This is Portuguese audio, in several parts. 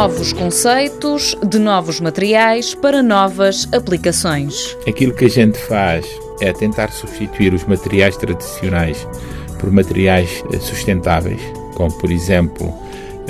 Novos conceitos de novos materiais para novas aplicações. Aquilo que a gente faz é tentar substituir os materiais tradicionais por materiais eh, sustentáveis, como por exemplo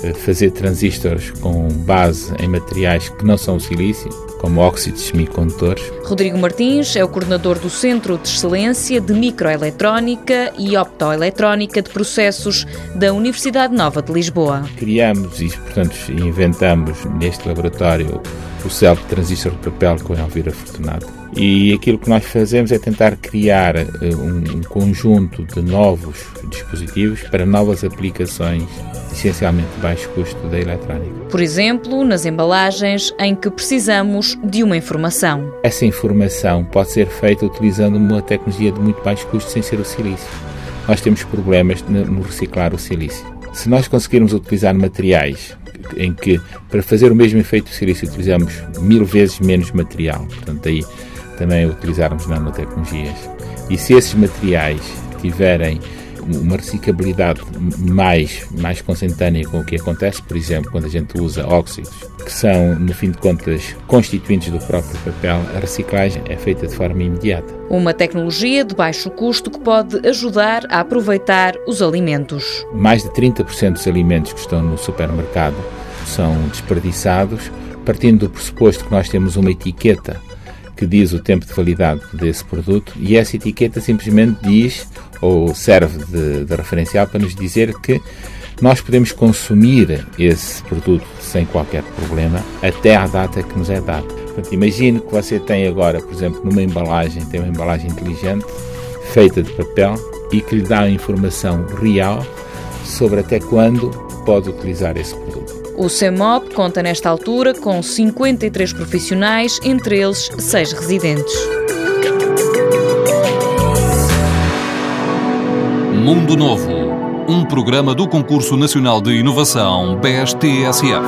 eh, fazer transistores com base em materiais que não são silício, como óxidos semicondutores. Rodrigo Martins é o coordenador do Centro de Excelência de Microeletrónica e Optoeletrónica de Processos da Universidade Nova de Lisboa. Criamos e, portanto, inventamos neste laboratório o céu de transistor de papel com a Elvira Fortunato e aquilo que nós fazemos é tentar criar uh, um, conjunto de novos dispositivos para novas aplicações, essencialmente de baixo custo da eletrónica. Por exemplo, nas embalagens em que precisamos de uma informação. Essa informação pode ser feita utilizando uma tecnologia de muito baixo custo sem ser o silício. Nós temos problemas no reciclar o silício. Se nós conseguirmos utilizar materiais em que, para fazer o mesmo efeito do silício, utilizamos mil vezes menos material, portanto, aí também utilizarmos nanotecnologias. E se esses materiais tiverem uma reciclabilidade mais, mais consentânea com o que acontece, por exemplo, quando a gente usa óxidos, que são, no fim de contas, constituintes do próprio papel, a reciclagem é feita de forma imediata. Uma tecnologia de baixo custo que pode ajudar a aproveitar os alimentos. Mais de 30% dos alimentos que estão no supermercado são desperdiçados, partindo do pressuposto que nós temos uma etiqueta que diz o tempo de validade desse produto e essa etiqueta simplesmente diz ou serve de, de referencial para nos dizer que nós podemos consumir esse produto sem qualquer problema até à data que nos é dada. Portanto, imagine que você tem agora, por exemplo, numa embalagem, tem uma embalagem inteligente feita de papel e que lhe dá informação real sobre até quando pode utilizar esse produto. O CEMOP conta nesta altura com 53 profissionais, entre eles seis residentes. Mundo Novo, um programa do Concurso Nacional de Inovação BSTSF.